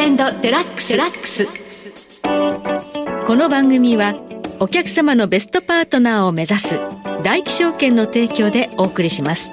レンドデラックス。ラックスこの番組はお客様のベストパートナーを目指す大気証券の提供でお送りします。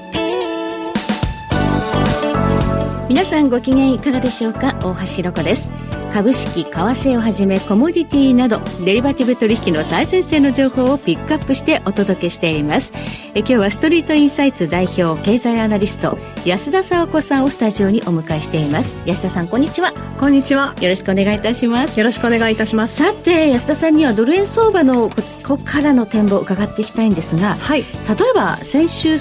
皆さんご機嫌いかがでしょうか？大橋ロコです。株式、為替をはじめコモディティなどデリバティブ取引の最先端の情報をピックアップしてお届けしています。え今日はストリートインサイツ代表経済アナリスト安田沙子さんをスタジオにお迎えしています。安田さんこんにちは。こんにちは。よろしくお願いいたします。よろしくお願いいたします。さて安田さんにはドル円相場のここからの展望を伺っていきたいんですが、はい、例えば先週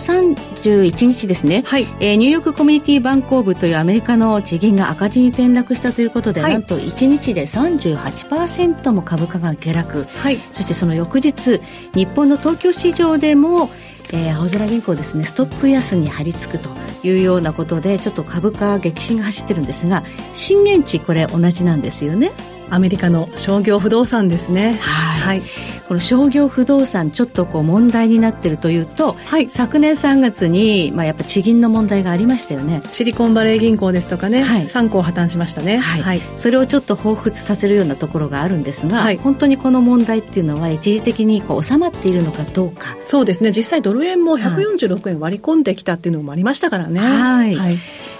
31日ですね、はい。えー、ニューヨークコミュニティバンコーブというアメリカの地銀が赤字に転落したということで、はい、なんと1日で38%も株価が下落、はい、そしてその翌日日本の東京市場でもえー、青空銀行ですねストップ安に張り付くというようなことでちょっと株価激震が走ってるんですが震源地これ同じなんですよね。アメリカの商業不動産ですね。はい、はいこの商業不動産ちょっとこう問題になってるというと、はい、昨年3月に、まあ、やっぱ地銀の問題がありましたよね。シリコンバレー銀行ですとかね、はい、3行破綻しましたね、はい、はい、それをちょっと彷彿させるようなところがあるんですが、はい、本当にこの問題っていうのは一時的にこう収まっているのかどうか。そうですね。実際ドル円も146円割り込んできたっていうのもありましたからね。はい、はい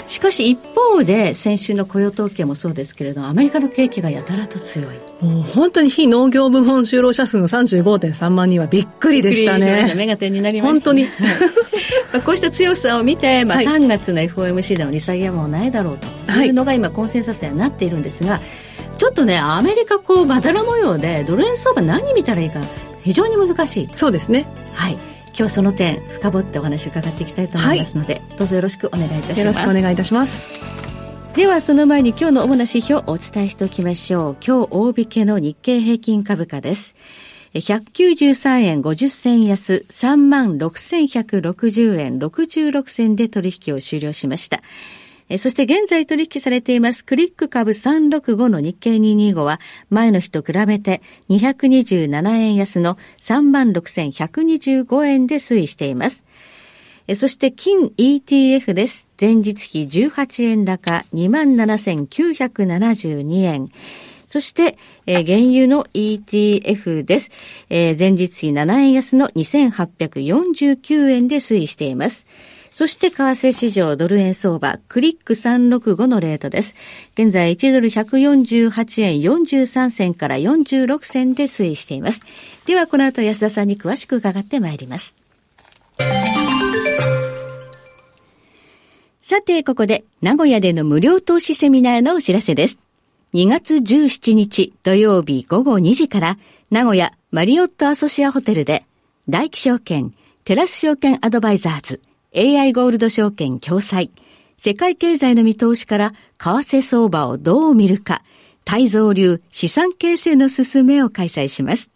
しかし一方で先週の雇用統計もそうですけれどアメリカの景気がやたらと強い。もう本当に非農業部門就労者数の35.3万人はびっくりでしたね。目が点になりました、ね、本当に。こうした強さを見て、まあ、3月の FOMC での利下げはもうないだろうとい。うのが今コンセンサスになっているんですが、ちょっとねアメリカこうまだら模様でドル円相場何見たらいいか非常に難しいそうですね。はい今日その点深掘ってお話を伺っていきたいと思いますので、はい、どうぞよろしくお願いいたします。よろしくお願いいたします。ではその前に今日の主な指標をお伝えしておきましょう。今日大引けの日経平均株価です。193円50銭安36,160円66銭で取引を終了しました。そして現在取引されていますクリック株365の日経225は前の日と比べて227円安の36,125円で推移しています。そして金 ETF です。前日比18円高27,972円。そして、えー、原油の ETF です。えー、前日比7円安の2849円で推移しています。そして為替市場ドル円相場、クリック365のレートです。現在1ドル148円43銭から46銭で推移しています。ではこの後安田さんに詳しく伺ってまいります。さて、ここで名古屋での無料投資セミナーのお知らせです。2月17日土曜日午後2時から名古屋マリオットアソシアホテルで大気証券テラス証券アドバイザーズ AI ゴールド証券共催、世界経済の見通しから為替相場をどう見るか、泰造流資産形成の進めを開催します。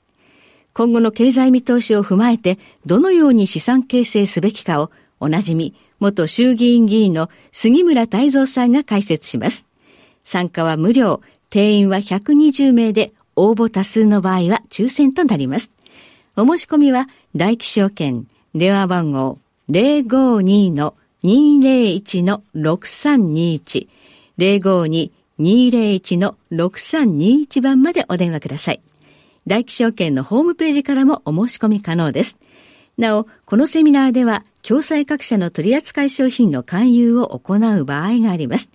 今後の経済見通しを踏まえて、どのように資産形成すべきかを、おなじみ、元衆議院議員の杉村太蔵さんが解説します。参加は無料、定員は120名で、応募多数の場合は抽選となります。お申し込みは、大気証券、電話番号052-201-6321 052-201-6321番までお電話ください。大気証券のホームページからもお申し込み可能です。なお、このセミナーでは、共済各社の取扱商品の勧誘を行う場合があります。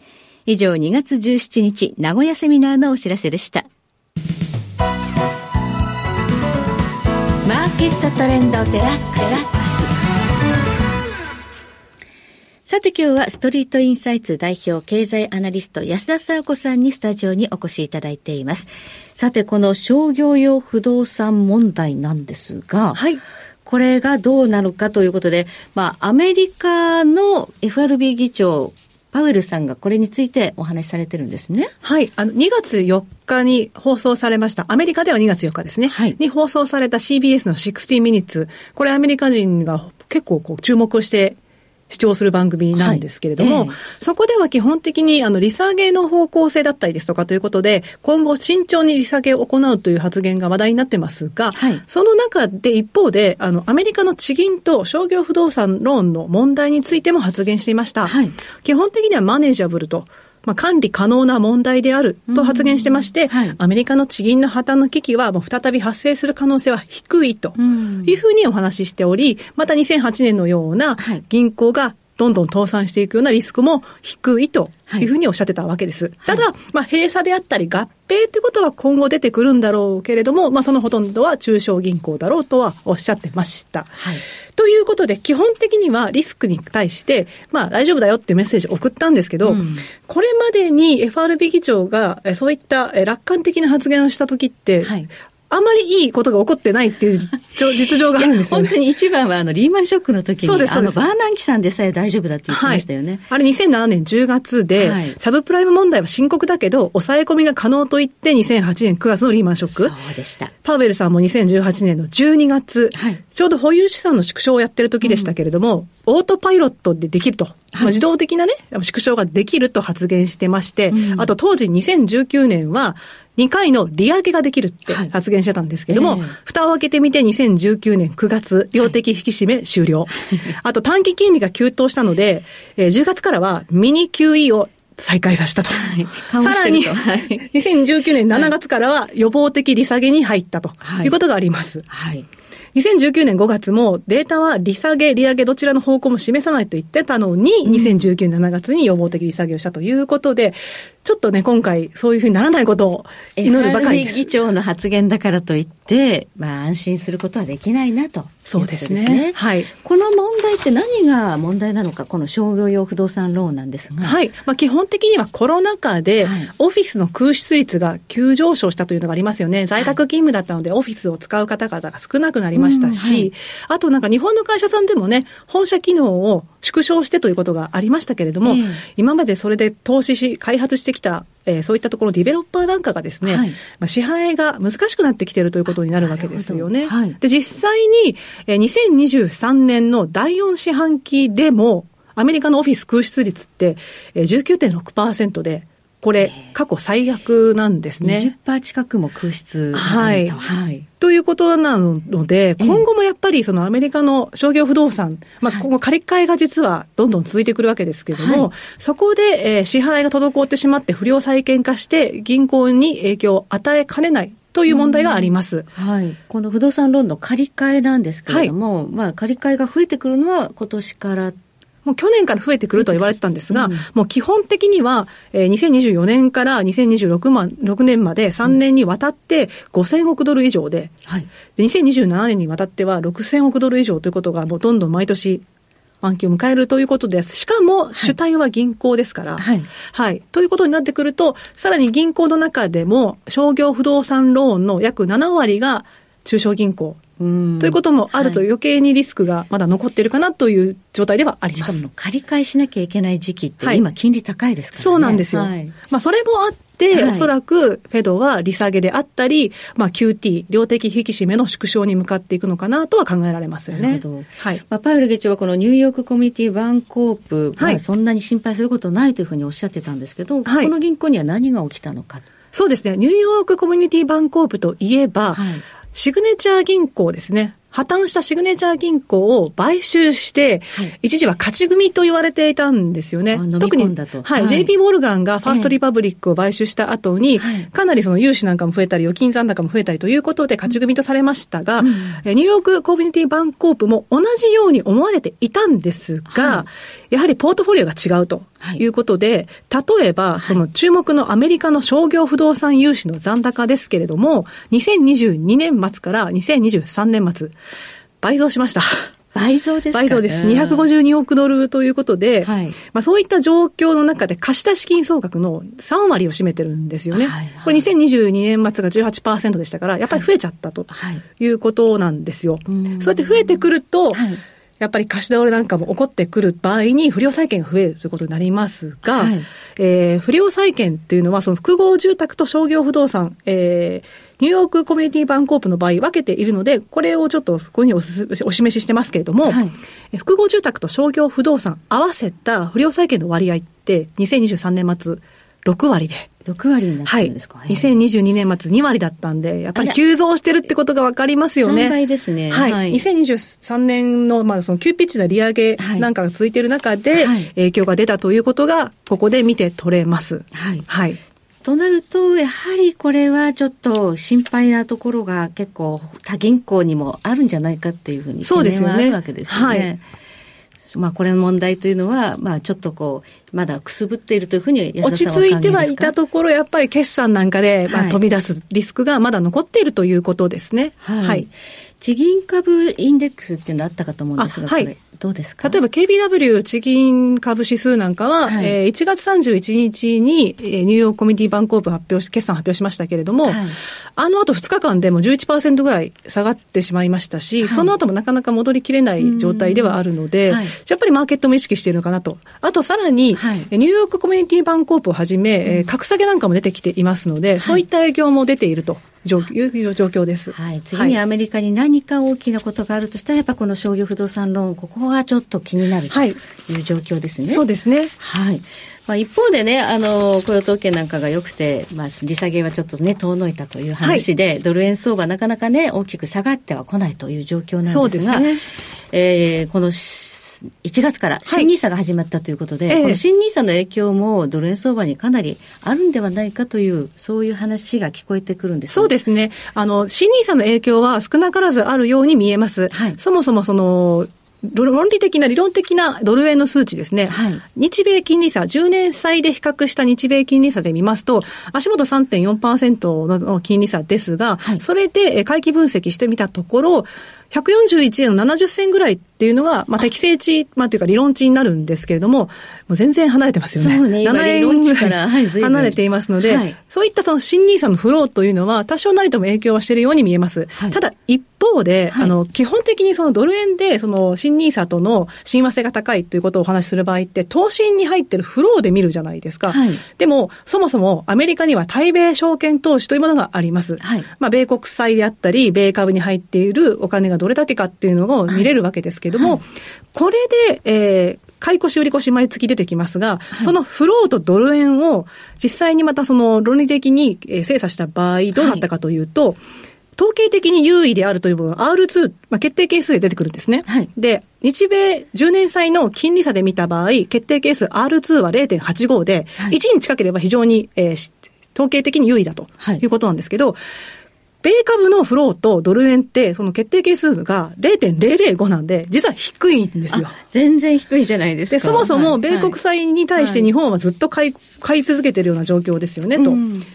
以上、2月17日、名古屋セミナーのお知らせでした。マーケットトレンドデラックス。さて今日はストリートインサイツ代表経済アナリスト安田沙子さんにスタジオにお越しいただいています。さてこの商業用不動産問題なんですが、はい。これがどうなるかということで、まあ、アメリカの FRB 議長、パウエルさんがこれについてお話しされてるんですね。はい。あの、2月4日に放送されました。アメリカでは2月4日ですね。はい。に放送された CBS の60 Minutes。これアメリカ人が結構こう注目して視聴する番組なんですけれども、はいえそこでは基本的にあの利下げの方向性だったりですとかということで、今後慎重に利下げを行うという発言が話題になってますが、はい、その中で一方で、あの、アメリカの地銀と商業不動産ローンの問題についても発言していました。はい、基本的にはマネージャブルと。まあ、管理可能な問題であると発言してまして、はい、アメリカの地銀の破綻の危機はもう再び発生する可能性は低いというふうにお話ししており、また2008年のような銀行がどんどん倒産していくようなリスクも低いというふうにおっしゃってたわけです。はい、ただ、まあ、閉鎖であったり合併ということは今後出てくるんだろうけれども、まあ、そのほとんどは中小銀行だろうとはおっしゃってました。はい、ということで、基本的にはリスクに対して、まあ、大丈夫だよっていうメッセージを送ったんですけど、うん、これまでに FRB 議長がそういった楽観的な発言をしたときって、はいあんまりいいことが起こってないっていう 実情があるんですよね。本当に一番はあのリーマンショックの時に、そうですあのバーナンキさんでさえ大丈夫だって言ってましたよね。はい、あれ2007年10月で、はい、サブプライム問題は深刻だけど、抑え込みが可能と言って2008年9月のリーマンショック。そうでした。パウエルさんも2018年の12月、はい、ちょうど保有資産の縮小をやってる時でしたけれども、うん、オートパイロットでできると。まあ、自動的なね、縮小ができると発言してまして、うん、あと当時2019年は、2回の利上げができるって発言してたんですけども、はいえ。ー、蓋を開けてみて2019年9月、量的引き締め終了。はい、あと短期金利が急騰したので、えー、10月からはミニ QE を再開させたと。はい、さらに、はい、2019年7月からは予防的利下げに入ったということがあります。はい2019年5月もデータは利下げ、利上げどちらの方向も示さないと言ってたのに、うん、2019年7月に予防的利下げをしたということで、ちょっとね、今回そういうふうにならないことを祈るばかりです。議長の発言だからといって、まあ安心することはできないなと。そうですね。すねはい。この問題って何が問題なのか、この商業用不動産ローンなんですが。はい。まあ基本的にはコロナ禍で、オフィスの空室率が急上昇したというのがありますよね。在宅勤務だったので、オフィスを使う方々が少なくなりましたし、はい、あとなんか日本の会社さんでもね、本社機能を縮小してということがありましたけれども、えー、今までそれで投資し、開発してきたえー、そういったところディベロッパーなんかがですね、はい、まあ、支払いが難しくなってきているということになるわけですよね。はい、で、実際に、えー、2023年の第4四半期でも、アメリカのオフィス空室率って、えー、19.6%で、これ、過去最悪なんですね。20%近くも空室はい。はい。ということなので、今後もやっぱりそのアメリカの商業不動産、まあ、今後借り換えが実はどんどん続いてくるわけですけれども、はい、そこで、えー、支払いが滞ってしまって不良債権化して銀行に影響を与えかねないという問題があります。はい。この不動産ローンの借り換えなんですけれども、はい、まあ借り換えが増えてくるのは今年からもう去年から増えてくると言われてたんですが、うん、もう基本的には、えー、2024年から2026万6年まで3年にわたって5000億ドル以上で、はい、で2027年にわたっては6000億ドル以上ということがもうどんどん毎年満期を迎えるということです。しかも、主体は銀行ですから、はい。はい。ということになってくると、さらに銀行の中でも、商業不動産ローンの約7割が中小銀行ということもあると余計にリスクがまだ残っているかなという状態ではあります。借り換えしなきゃいけない時期って今金利高いですからね。そうなんですよ。はい、まあそれもあって、はい、おそらくフェドは利下げであったり、まあ QT、量的引き締めの縮小に向かっていくのかなとは考えられますよね。はい。まあパウエル議長はこのニューヨークコミュニティバンコープ、はい、まあ、そんなに心配することないというふうにおっしゃってたんですけど、はい、この銀行には何が起きたのか。そうですね。ニューヨークコミュニティバンコープといえば、はい、シグネチャー銀行ですね。破綻したシグネチャー銀行を買収して、はい、一時は勝ち組と言われていたんですよね。特に、はい、はい、JP モルガンがファーストリパブリックを買収した後に、えかなりその融資なんかも増えたり、預金残高も増えたりということで勝ち組とされましたが、うん、ニューヨークコミュニティバンコープも同じように思われていたんですが、はい、やはりポートフォリオが違うとい。うことで、例えば、その注目のアメリカの商業不動産融資の残高ですけれども、2022年末から2023年末、倍増しました。倍増です倍増です。252億ドルということで、はい、まあそういった状況の中で貸出資金総額の3割を占めてるんですよね。はいはい、これ2022年末が18%でしたから、やっぱり増えちゃったということなんですよ。はい、そうやって増えてくると、はいやっぱり貸し倒れなんかも起こってくる場合に不良債権が増えるということになりますが、はい、えー、不良債権っていうのはその複合住宅と商業不動産、えー、ニューヨークコミュニティバンコープの場合分けているので、これをちょっとこういうふうにおお示ししてますけれども、はい、複合住宅と商業不動産合わせた不良債権の割合って2023年末6割で、6割になってるんですか、はい、2022年末2割だったんで、やっぱり急増してるってことが分かりますよね。3倍ですね。はい。はい、2023年の、まあ、その急ピッチな利上げなんかが続いている中で、影響が出たということが、ここで見て取れます。はい。はい。となると、やはりこれはちょっと心配なところが結構他銀行にもあるんじゃないかっていうふうに懸念はあるわけですよね。はいまあ、これの問題というのは、まあ、ちょっとこう、まだくすぶっているというふうに落ち着いてはいたところ、やっぱり決算なんかで、まあ、飛び出すリスクがまだ残っているということですね。はい。はい、地銀株インデックスっていうのあったかと思うんですが、はい、どうですか？例えば KBW 地銀株指数なんかは、はい、えー、1月31日に、えー、ニューヨークコミュニティバンコープ発表し、決算発表しましたけれども、はい、あの後2日間でも11%ぐらい下がってしまいましたし、はい、その後もなかなか戻りきれない状態ではあるので、はい、やっぱりマーケットも意識しているのかなと。あとさらに、はい、ニューヨークコミュニティバンコープをはじめ、うん、格下げなんかも出てきていますので、そういった影響も出ていると。状いう状況です。はい。次にアメリカに何か大きなことがあるとしたら、やっぱこの商業不動産ローン、ここがちょっと気になるという状況ですね。はい、そうですね。はい。まあ、一方でね、あの、雇用統計なんかが良くて、まあ、利下げはちょっとね、遠のいたという話で、はい、ドル円相場なかなかね、大きく下がってはこないという状況なんですが、そうですね。えー、この1月から新 NISA が始まったということで、はい、この新 NISA の影響もドル円相場にかなりあるんではないかという、そういう話が聞こえてくるんですそうですね。あの、新 NISA の影響は少なからずあるように見えます。はい、そもそもその、論理的な、理論的なドル円の数値ですね。はい、日米金利差、10年債で比較した日米金利差で見ますと、足元3.4%の金利差ですが、はい、それで回帰分析してみたところ、141円の70銭ぐらいっていうのが、まあ、適正値、まあ、というか理論値になるんですけれども、もう全然離れてますよね。そうね、7円ぐらい離れていますので、はい、そういったその新 NISA のフローというのは、多少なりとも影響はしているように見えます。はい、ただ、一方で、はい、あの、基本的にそのドル円で、その新 NISA との親和性が高いということをお話しする場合って、投信に入ってるフローで見るじゃないですか。でも、そもそもアメリカには対米証券投資というものがあります。まあ、米国債であったり、米株に入っているお金がどれだけかっていうのを見れるわけですけども、はい、これで、えー、買い越し売り越し毎月出てきますが、はい、そのフローとドル円を実際にまたその論理的に精査した場合どうなったかというと、はい。統計的に優位であるという部分、R2、まあ、決定係数で出てくるんですね。はい、で、日米10年債の金利差で見た場合、決定係数 R2 は0.85で、はい、1に近ければ非常に、えー、統計的に優位だとい。うことなんですけど、はい米株のフローとドル円って、その決定係数が0.005なんで、実は低いんですよ。全然低いじゃないですか。で、そもそも米国債に対して日本はずっと買い、買い続けてるような状況ですよね、と。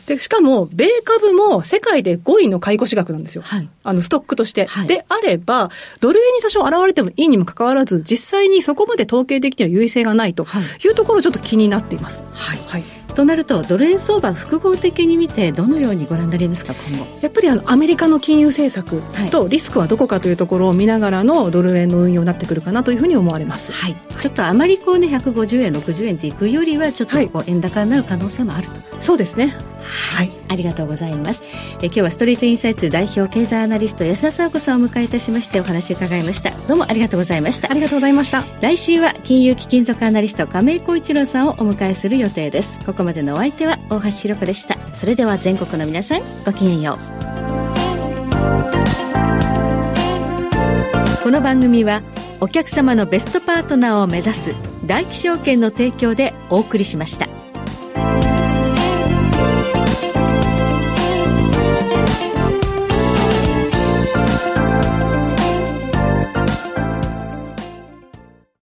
で、しかも、米株も世界で5位の買い越し額なんですよ。はい、あの、ストックとして。はい、であれば、ドル円に多少現れてもいいにもかかわらず、実際にそこまで統計的には優位性がないというところ、ちょっと気になっています。はい。はいとなるとドル円相場複合的に見てどのようにご覧になりますか今後？やっぱりあのアメリカの金融政策とリスクはどこかというところを見ながらのドル円の運用になってくるかなというふうに思われます、はい、ちょっとあまりこうね150円60円っていくよりはちょっとこう円高になる可能性もあると、はい、そうですねはい、ありがとうございます。え今日はストリートインサイツ代表経済アナリスト安田佐和子さんをお迎えいたしましてお話を伺いました。どうもありがとうございました。ありがとうございました。来週は金融貴金属アナリスト亀井浩一郎さんをお迎えする予定です。ここまでのお相手は大橋ひろ子でした。それでは全国の皆さんごきげんよう。この番組はお客様のベストパートナーを目指す大気証券の提供でお送りしました。